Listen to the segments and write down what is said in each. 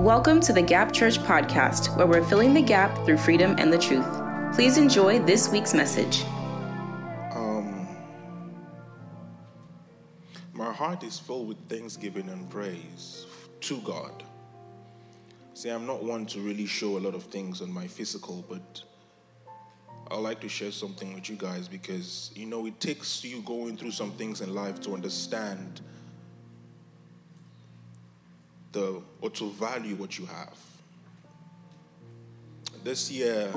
Welcome to the Gap Church podcast, where we're filling the gap through freedom and the truth. Please enjoy this week's message. Um, my heart is filled with thanksgiving and praise to God. See, I'm not one to really show a lot of things on my physical, but I like to share something with you guys because you know it takes you going through some things in life to understand the or to value what you have. This year,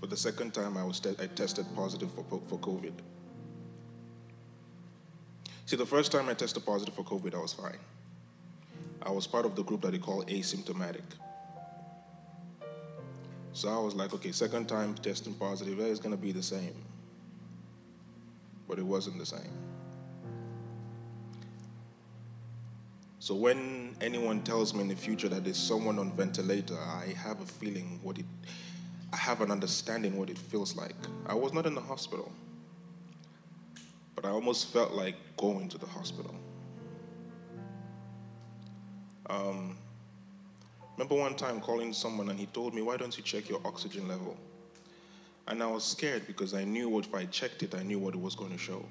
for the second time, I was te- I tested positive for for COVID. See, the first time I tested positive for COVID, I was fine. I was part of the group that they call asymptomatic. So I was like, okay, second time testing positive, it's to be the same. But it wasn't the same. So when anyone tells me in the future that there's someone on ventilator, I have a feeling what it, I have an understanding what it feels like. I was not in the hospital, but I almost felt like going to the hospital. Um, remember one time calling someone and he told me, "Why don't you check your oxygen level?" And I was scared because I knew what if I checked it, I knew what it was going to show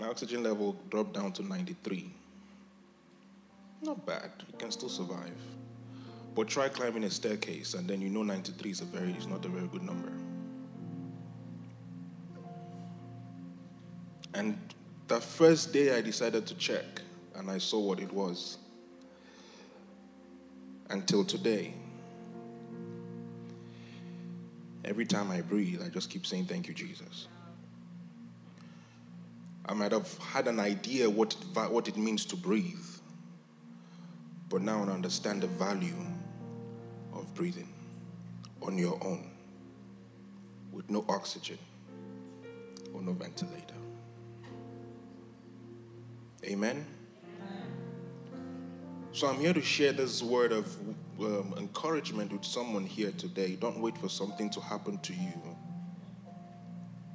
my oxygen level dropped down to 93. Not bad, you can still survive. But try climbing a staircase and then you know 93 is a very is not a very good number. And the first day I decided to check and I saw what it was. Until today. Every time I breathe, I just keep saying thank you, Jesus. I might have had an idea what it, what it means to breathe, but now I understand the value of breathing on your own with no oxygen or no ventilator. Amen? So I'm here to share this word of um, encouragement with someone here today. Don't wait for something to happen to you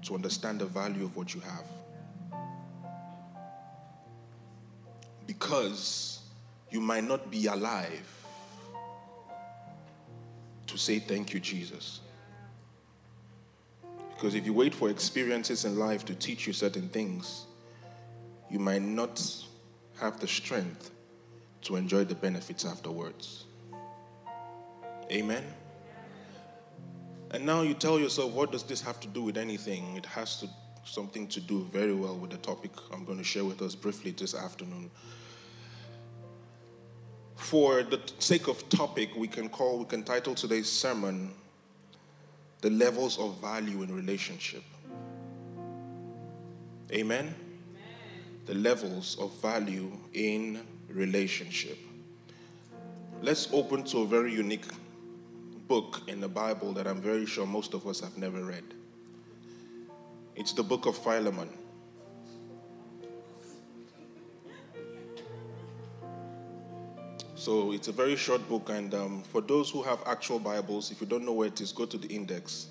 to understand the value of what you have. Because you might not be alive to say thank you, Jesus. Because if you wait for experiences in life to teach you certain things, you might not have the strength to enjoy the benefits afterwards. Amen. And now you tell yourself, what does this have to do with anything? It has to something to do very well with the topic I'm going to share with us briefly this afternoon. For the sake of topic, we can call, we can title today's sermon, The Levels of Value in Relationship. Amen? Amen? The levels of value in relationship. Let's open to a very unique book in the Bible that I'm very sure most of us have never read. It's the book of Philemon. So it's a very short book, and um, for those who have actual Bibles, if you don't know where it is, go to the index.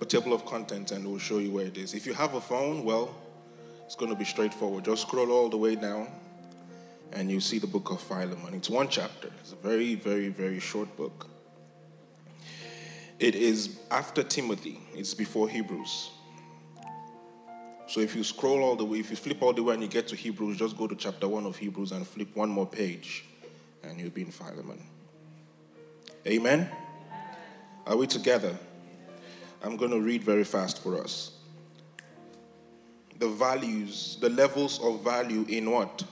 A table of contents, and we'll show you where it is. If you have a phone, well, it's going to be straightforward. Just scroll all the way down, and you see the book of Philemon. It's one chapter. It's a very, very, very short book. It is after Timothy, it's before Hebrews. So if you scroll all the way, if you flip all the way and you get to Hebrews, just go to chapter 1 of Hebrews and flip one more page, and you'll be in Philemon. Amen? Are we together? I'm going to read very fast for us. The values, the levels of value in what?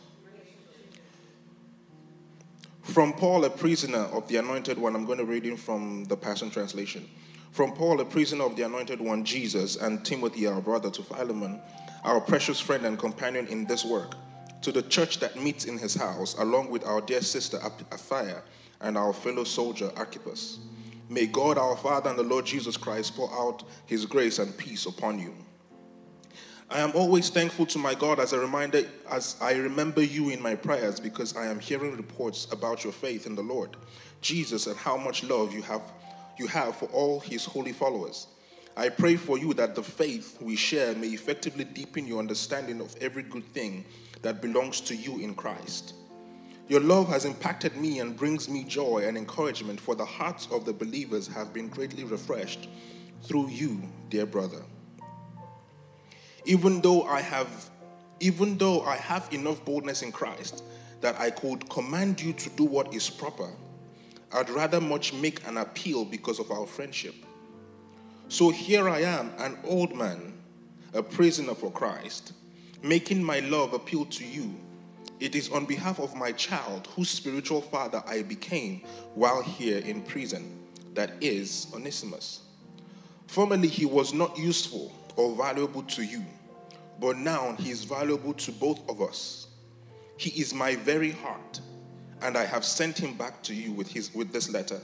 From Paul, a prisoner of the Anointed One, I'm going to read him from the Passion Translation. From Paul, a prisoner of the Anointed One, Jesus, and Timothy, our brother, to Philemon, our precious friend and companion in this work, to the church that meets in his house, along with our dear sister Apphia and our fellow soldier Archippus. May God, our Father, and the Lord Jesus Christ pour out his grace and peace upon you. I am always thankful to my God as a reminder, as I remember you in my prayers, because I am hearing reports about your faith in the Lord Jesus and how much love you have, you have for all his holy followers. I pray for you that the faith we share may effectively deepen your understanding of every good thing that belongs to you in Christ. Your love has impacted me and brings me joy and encouragement, for the hearts of the believers have been greatly refreshed through you, dear brother. Even though I have even though I have enough boldness in Christ that I could command you to do what is proper, I'd rather much make an appeal because of our friendship. So here I am, an old man, a prisoner for Christ, making my love appeal to you. It is on behalf of my child, whose spiritual father I became while here in prison, that is Onesimus. Formerly, he was not useful or valuable to you, but now he is valuable to both of us. He is my very heart, and I have sent him back to you with, his, with this letter.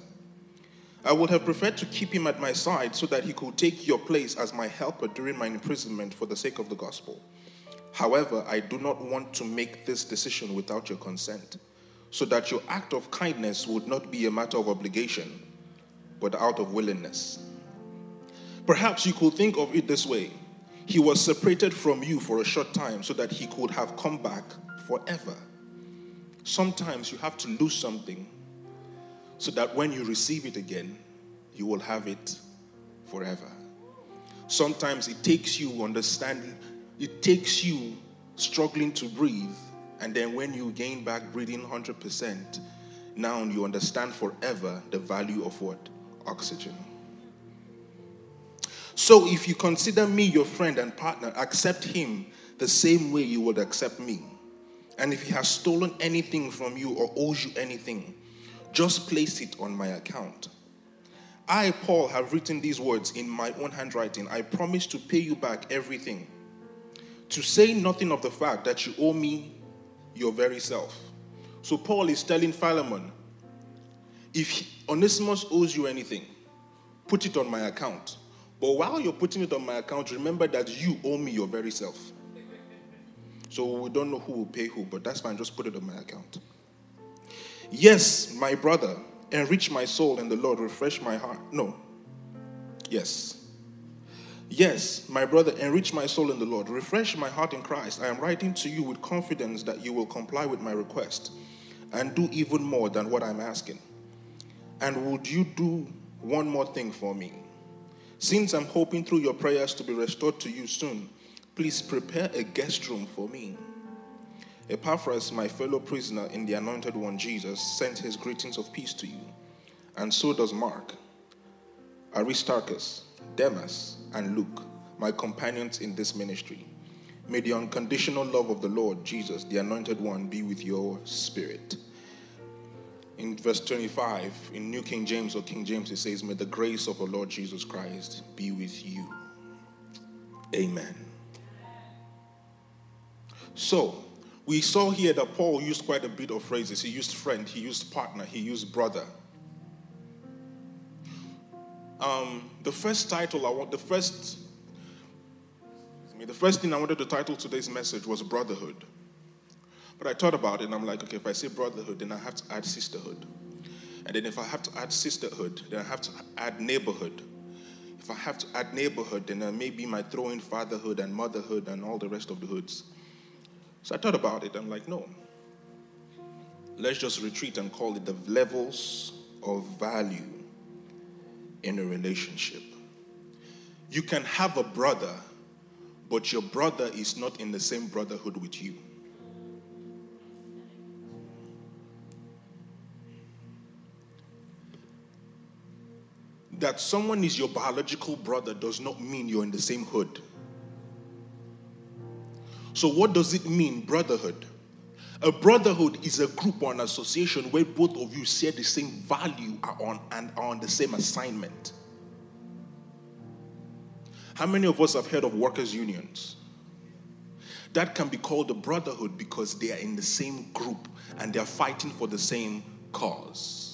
I would have preferred to keep him at my side so that he could take your place as my helper during my imprisonment for the sake of the gospel. However, I do not want to make this decision without your consent, so that your act of kindness would not be a matter of obligation, but out of willingness. Perhaps you could think of it this way He was separated from you for a short time so that he could have come back forever. Sometimes you have to lose something so that when you receive it again, you will have it forever. Sometimes it takes you understanding, it takes you struggling to breathe, and then when you gain back breathing 100%, now you understand forever the value of what? Oxygen. So if you consider me your friend and partner, accept him the same way you would accept me. And if he has stolen anything from you or owes you anything, just place it on my account. I, Paul, have written these words in my own handwriting. I promise to pay you back everything. To say nothing of the fact that you owe me your very self. So, Paul is telling Philemon if Onesimus owes you anything, put it on my account. But while you're putting it on my account, remember that you owe me your very self. So, we don't know who will pay who, but that's fine. Just put it on my account. Yes, my brother, enrich my soul in the Lord, refresh my heart. No. Yes. Yes, my brother, enrich my soul in the Lord, refresh my heart in Christ. I am writing to you with confidence that you will comply with my request and do even more than what I'm asking. And would you do one more thing for me? Since I'm hoping through your prayers to be restored to you soon, please prepare a guest room for me Epaphras, my fellow prisoner in the anointed one Jesus, sent his greetings of peace to you, and so does Mark, Aristarchus, Demas, and Luke, my companions in this ministry. May the unconditional love of the Lord Jesus, the anointed one, be with your spirit. In verse 25, in New King James or King James, it says, May the grace of our Lord Jesus Christ be with you. Amen. So, we saw here that Paul used quite a bit of phrases. He used friend, he used partner, he used brother. Um, the first title I want, the first, the first thing I wanted to title today's message was brotherhood. But I thought about it and I'm like, okay, if I say brotherhood, then I have to add sisterhood. And then if I have to add sisterhood, then I have to add neighborhood. If I have to add neighborhood, then uh, maybe my throw in fatherhood and motherhood and all the rest of the hoods. So I thought about it. And I'm like, no. Let's just retreat and call it the levels of value in a relationship. You can have a brother, but your brother is not in the same brotherhood with you. That someone is your biological brother does not mean you're in the same hood. So, what does it mean, brotherhood? A brotherhood is a group or an association where both of you share the same value on, and are on the same assignment. How many of us have heard of workers' unions? That can be called a brotherhood because they are in the same group and they are fighting for the same cause.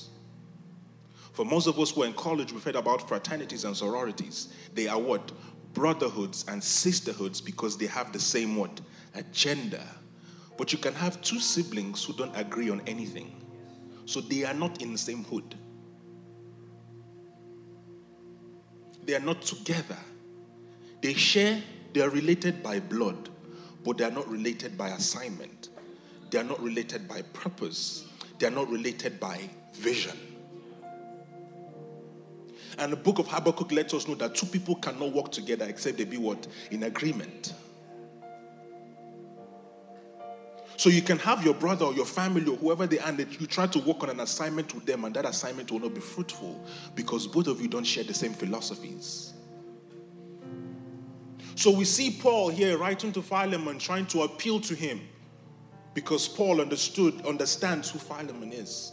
For most of us who are in college, we've heard about fraternities and sororities. They are what? brotherhoods and sisterhoods because they have the same what agenda but you can have two siblings who don't agree on anything so they are not in the same hood they are not together. They share, they are related by blood, but they are not related by assignment. They are not related by purpose. They are not related by vision. And the book of Habakkuk lets us know that two people cannot work together except they be what? In agreement. So you can have your brother or your family or whoever they are, and you try to work on an assignment with them, and that assignment will not be fruitful because both of you don't share the same philosophies. So we see Paul here writing to Philemon, trying to appeal to him because Paul understood, understands who Philemon is.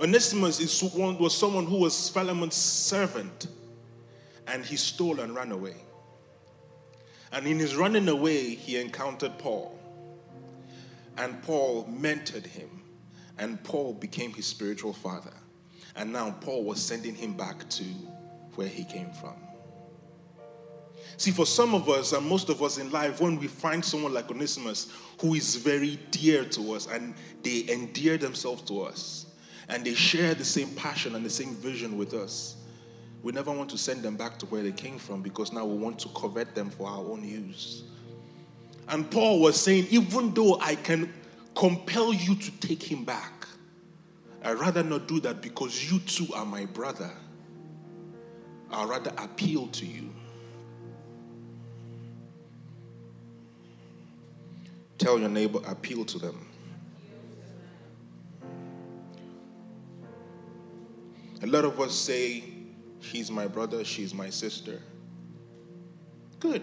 Onesimus is one, was someone who was Philemon's servant, and he stole and ran away. And in his running away, he encountered Paul. And Paul mentored him, and Paul became his spiritual father. And now Paul was sending him back to where he came from. See, for some of us, and most of us in life, when we find someone like Onesimus who is very dear to us and they endear themselves to us and they share the same passion and the same vision with us, we never want to send them back to where they came from because now we want to covet them for our own use. And Paul was saying, even though I can compel you to take him back, I'd rather not do that because you too are my brother. I'd rather appeal to you. Tell your neighbor, appeal to them. A lot of us say, He's my brother, she's my sister. Good.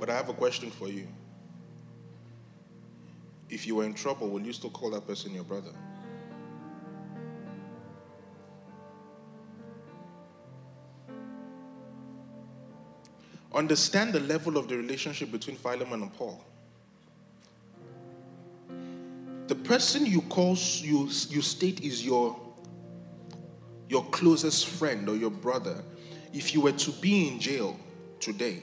But I have a question for you. If you were in trouble, will you still call that person your brother? Understand the level of the relationship between Philemon and Paul. Person you call, you, you state is your, your closest friend or your brother. If you were to be in jail today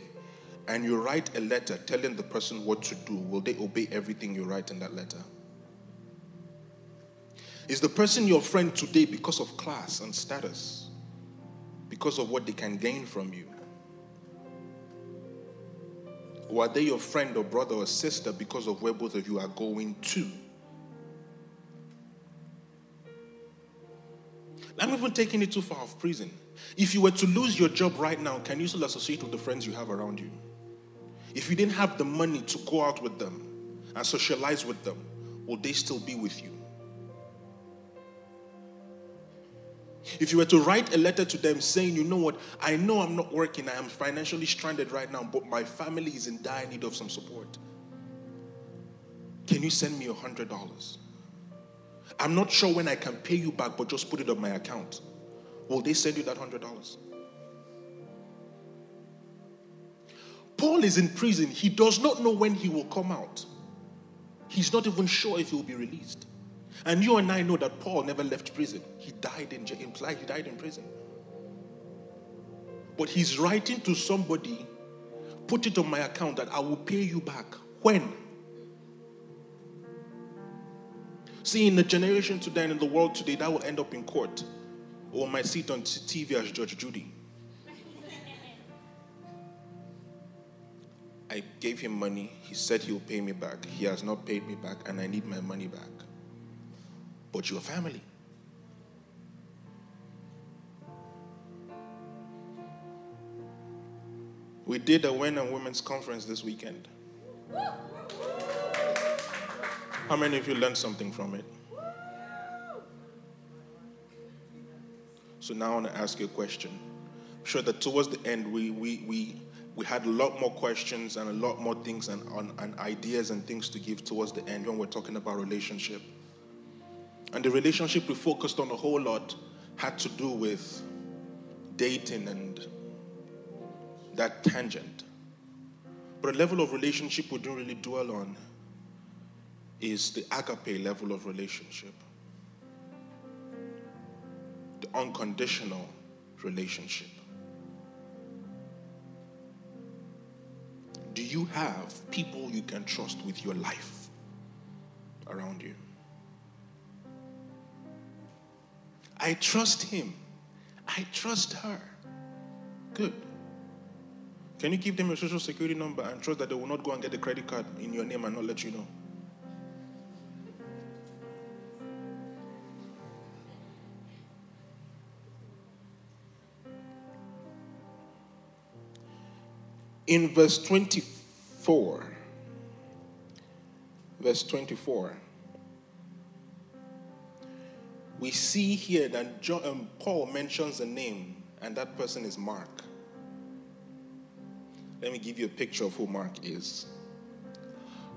and you write a letter telling the person what to do, will they obey everything you write in that letter? Is the person your friend today because of class and status? Because of what they can gain from you? Or are they your friend or brother or sister because of where both of you are going to? I'm even taking it too far of prison. If you were to lose your job right now, can you still associate with the friends you have around you? If you didn't have the money to go out with them and socialize with them, will they still be with you? If you were to write a letter to them saying, you know what, I know I'm not working, I am financially stranded right now, but my family is in dire need of some support. Can you send me a hundred dollars? I'm not sure when I can pay you back, but just put it on my account. Will they send you that hundred dollars? Paul is in prison. He does not know when he will come out. He's not even sure if he will be released. And you and I know that Paul never left prison. He died in jail. He died in prison. But he's writing to somebody, put it on my account that I will pay you back. When? See, in the generation today and in the world today, that will end up in court or might sit on TV as Judge Judy. I gave him money. He said he'll pay me back. He has not paid me back, and I need my money back but your family. We did a men and women's conference this weekend. How many of you learned something from it? So now I want to ask you a question. I'm sure that towards the end we we we we had a lot more questions and a lot more things and, and ideas and things to give towards the end when we're talking about relationship. And the relationship we focused on a whole lot had to do with dating and that tangent. But a level of relationship we don't really dwell on is the agape level of relationship, the unconditional relationship. Do you have people you can trust with your life around you? I trust him. I trust her. Good. Can you give them your social security number and trust that they will not go and get the credit card in your name and not let you know? In verse 24, verse 24, we see here that John, um, Paul mentions a name, and that person is Mark. Let me give you a picture of who Mark is.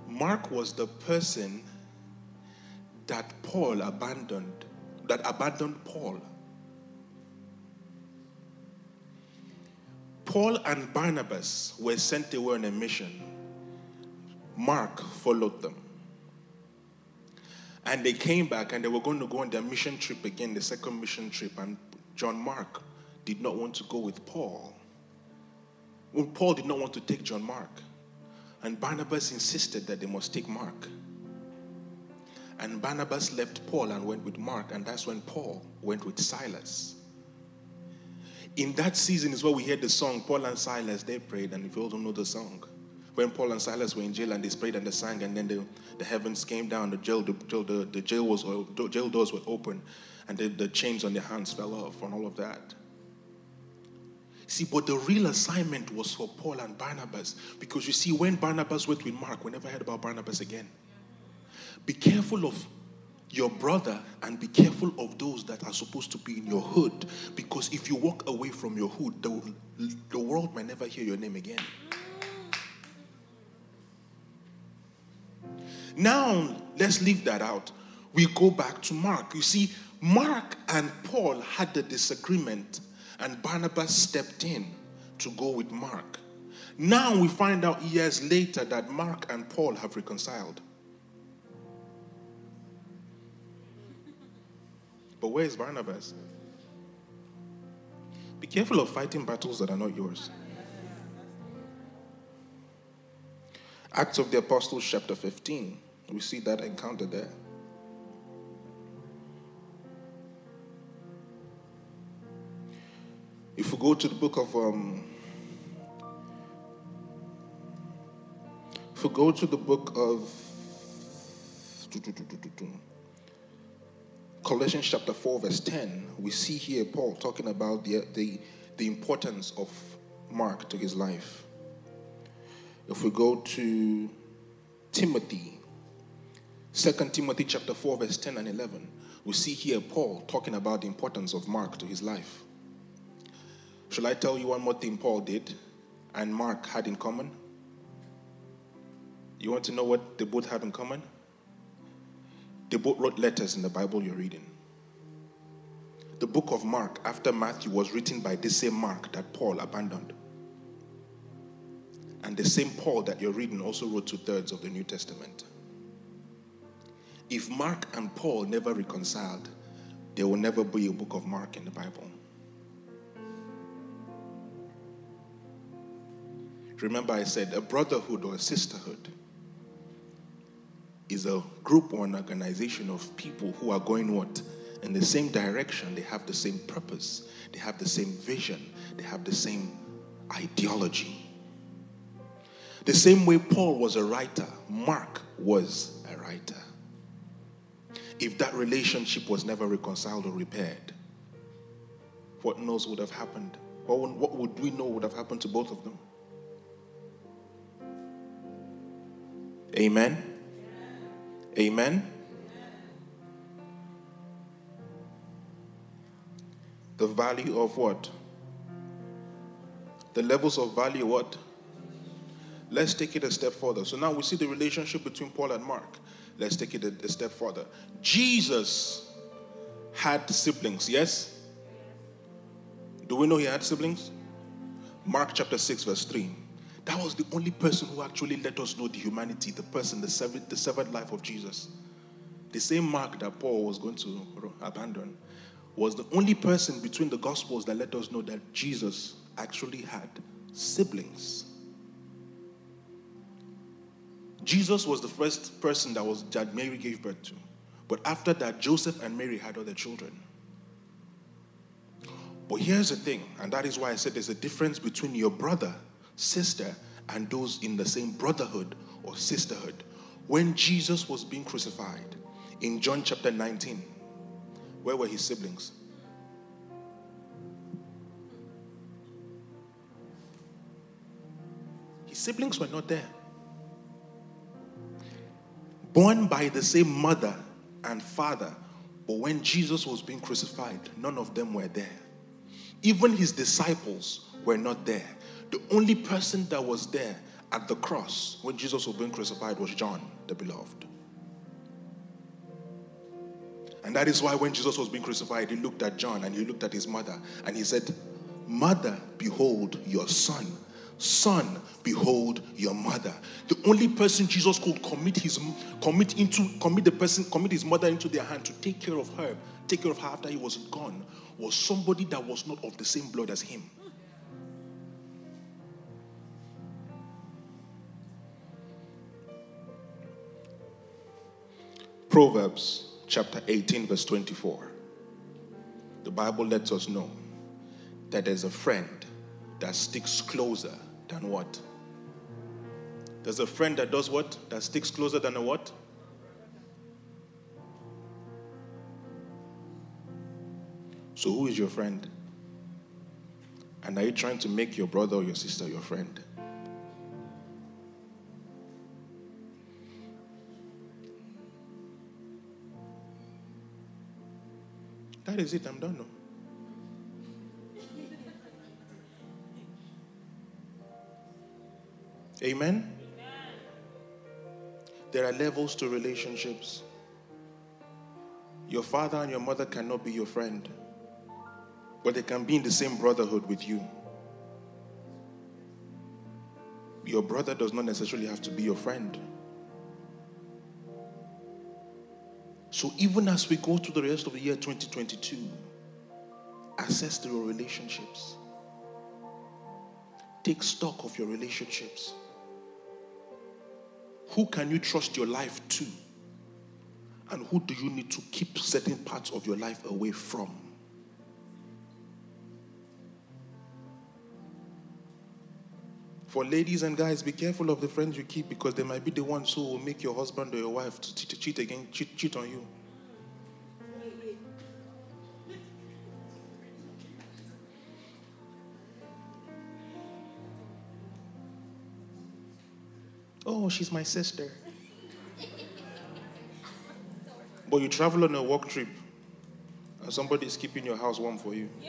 Mark was the person that Paul abandoned, that abandoned Paul. Paul and Barnabas were sent away on a mission. Mark followed them. And they came back and they were going to go on their mission trip again, the second mission trip. And John Mark did not want to go with Paul. Well, Paul did not want to take John Mark. And Barnabas insisted that they must take Mark. And Barnabas left Paul and went with Mark, and that's when Paul went with Silas. In that season is where we heard the song, Paul and Silas, they prayed, and if you all don't know the song, when Paul and Silas were in jail and they prayed and they sang, and then the, the heavens came down, the jail, the, the, the jail, was, jail doors were open, and the, the chains on their hands fell off, and all of that. See, but the real assignment was for Paul and Barnabas. Because you see, when Barnabas went with Mark, we never heard about Barnabas again. Be careful of your brother and be careful of those that are supposed to be in your hood. Because if you walk away from your hood, the, the world may never hear your name again. Now, let's leave that out. We go back to Mark. You see, Mark and Paul had a disagreement and Barnabas stepped in to go with Mark. Now we find out years later that Mark and Paul have reconciled. But where is Barnabas? Be careful of fighting battles that are not yours. Acts of the Apostles, chapter 15. We see that encounter there. If we go to the book of, um, if we go to the book of Colossians chapter 4, verse 10, we see here Paul talking about the, the, the importance of Mark to his life. If we go to Timothy, 2 Timothy chapter 4, verse 10 and 11, we see here Paul talking about the importance of Mark to his life. Shall I tell you one more thing Paul did and Mark had in common? You want to know what they both have in common? They both wrote letters in the Bible you're reading. The book of Mark, after Matthew, was written by the same Mark that Paul abandoned. And the same Paul that you're reading also wrote two thirds of the New Testament. If Mark and Paul never reconciled, there will never be a book of Mark in the Bible. Remember, I said a brotherhood or a sisterhood is a group or an organization of people who are going what? In the same direction. They have the same purpose, they have the same vision, they have the same ideology. The same way Paul was a writer, Mark was a writer. If that relationship was never reconciled or repaired, what knows would have happened? What would, what would we know would have happened to both of them? Amen. Amen. The value of what? The levels of value, what? Let's take it a step further. So now we see the relationship between Paul and Mark. Let's take it a, a step further. Jesus had siblings, yes? Do we know he had siblings? Mark chapter 6, verse 3. That was the only person who actually let us know the humanity, the person, the severed, the severed life of Jesus. The same Mark that Paul was going to abandon was the only person between the Gospels that let us know that Jesus actually had siblings. Jesus was the first person that was that Mary gave birth to. But after that, Joseph and Mary had other children. But here's the thing, and that is why I said there's a difference between your brother, sister, and those in the same brotherhood or sisterhood. When Jesus was being crucified in John chapter 19, where were his siblings? His siblings were not there. Born by the same mother and father, but when Jesus was being crucified, none of them were there. Even his disciples were not there. The only person that was there at the cross when Jesus was being crucified was John, the beloved. And that is why when Jesus was being crucified, he looked at John and he looked at his mother and he said, Mother, behold your son. Son, behold your mother. The only person Jesus could commit his commit into commit the person commit his mother into their hand to take care of her, take care of her after he was gone, was somebody that was not of the same blood as him. Proverbs chapter 18, verse 24. The Bible lets us know that there's a friend that sticks closer than what? There's a friend that does what? That sticks closer than a what? So, who is your friend? And are you trying to make your brother or your sister your friend? That is it, I'm done. No? Amen? There are levels to relationships. Your father and your mother cannot be your friend, but they can be in the same brotherhood with you. Your brother does not necessarily have to be your friend. So even as we go through the rest of the year 2022, assess your relationships. Take stock of your relationships. Who can you trust your life to? And who do you need to keep certain parts of your life away from? For ladies and guys, be careful of the friends you keep because they might be the ones who will make your husband or your wife to cheat, cheat again, cheat, cheat on you. Oh, she's my sister. but you travel on a work trip and somebody is keeping your house warm for you. Do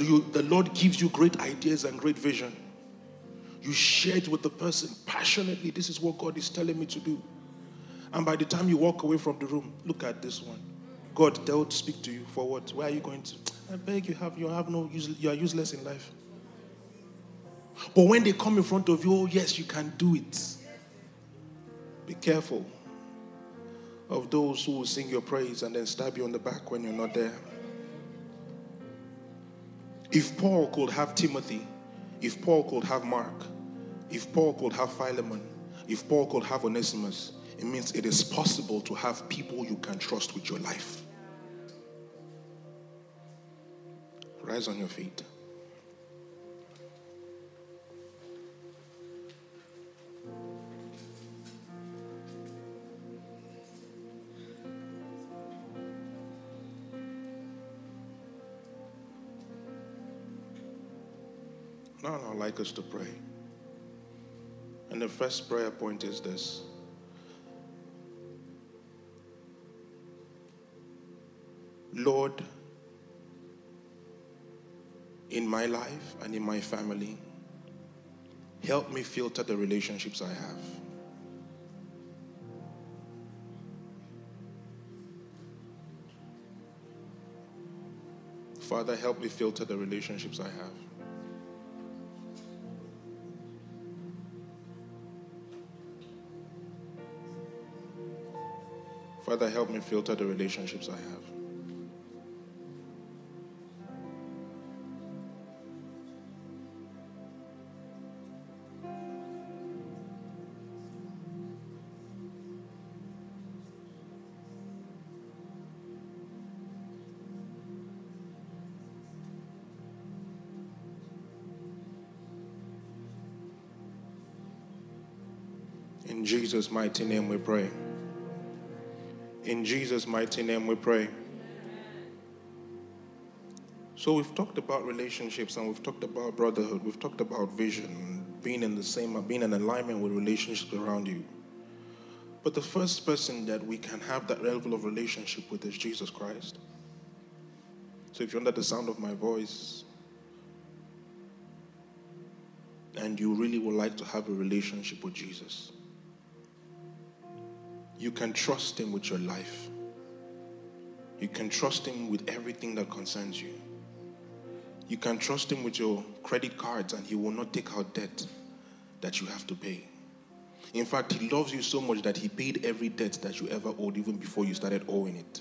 you the Lord gives you great ideas and great vision. You share it with the person passionately. This is what God is telling me to do. And by the time you walk away from the room, look at this one. God, they'll speak to you for what? Where are you going to? I beg you have you have no use, you are useless in life. But when they come in front of you, oh yes, you can do it. Be careful of those who will sing your praise and then stab you on the back when you're not there. If Paul could have Timothy, if Paul could have Mark, if Paul could have Philemon, if Paul could have Onesimus, it means it is possible to have people you can trust with your life. Rise on your feet. Like us to pray. And the first prayer point is this Lord, in my life and in my family, help me filter the relationships I have. Father, help me filter the relationships I have. Father, help me filter the relationships I have. In Jesus' mighty name we pray. In Jesus' mighty name we pray. So we've talked about relationships and we've talked about brotherhood. We've talked about vision, being in the same, being in alignment with relationships around you. But the first person that we can have that level of relationship with is Jesus Christ. So if you're under the sound of my voice and you really would like to have a relationship with Jesus, you can trust Him with your life. You can trust Him with everything that concerns you. You can trust Him with your credit cards, and He will not take out debt that you have to pay. In fact, He loves you so much that He paid every debt that you ever owed, even before you started owing it.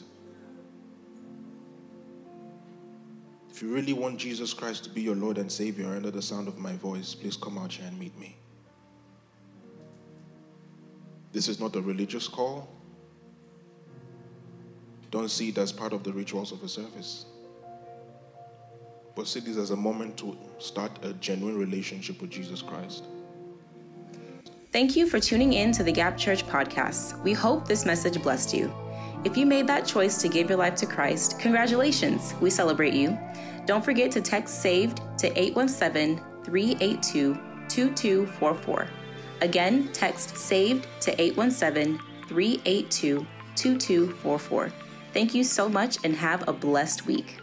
If you really want Jesus Christ to be your Lord and Savior under the sound of my voice, please come out here and meet me. This is not a religious call. Don't see it as part of the rituals of a service but see this as a moment to start a genuine relationship with Jesus Christ. Thank you for tuning in to the Gap Church podcast. We hope this message blessed you. If you made that choice to give your life to Christ, congratulations. We celebrate you. Don't forget to text SAVED to 817 382 2244. Again, text SAVED to 817 382 2244. Thank you so much and have a blessed week.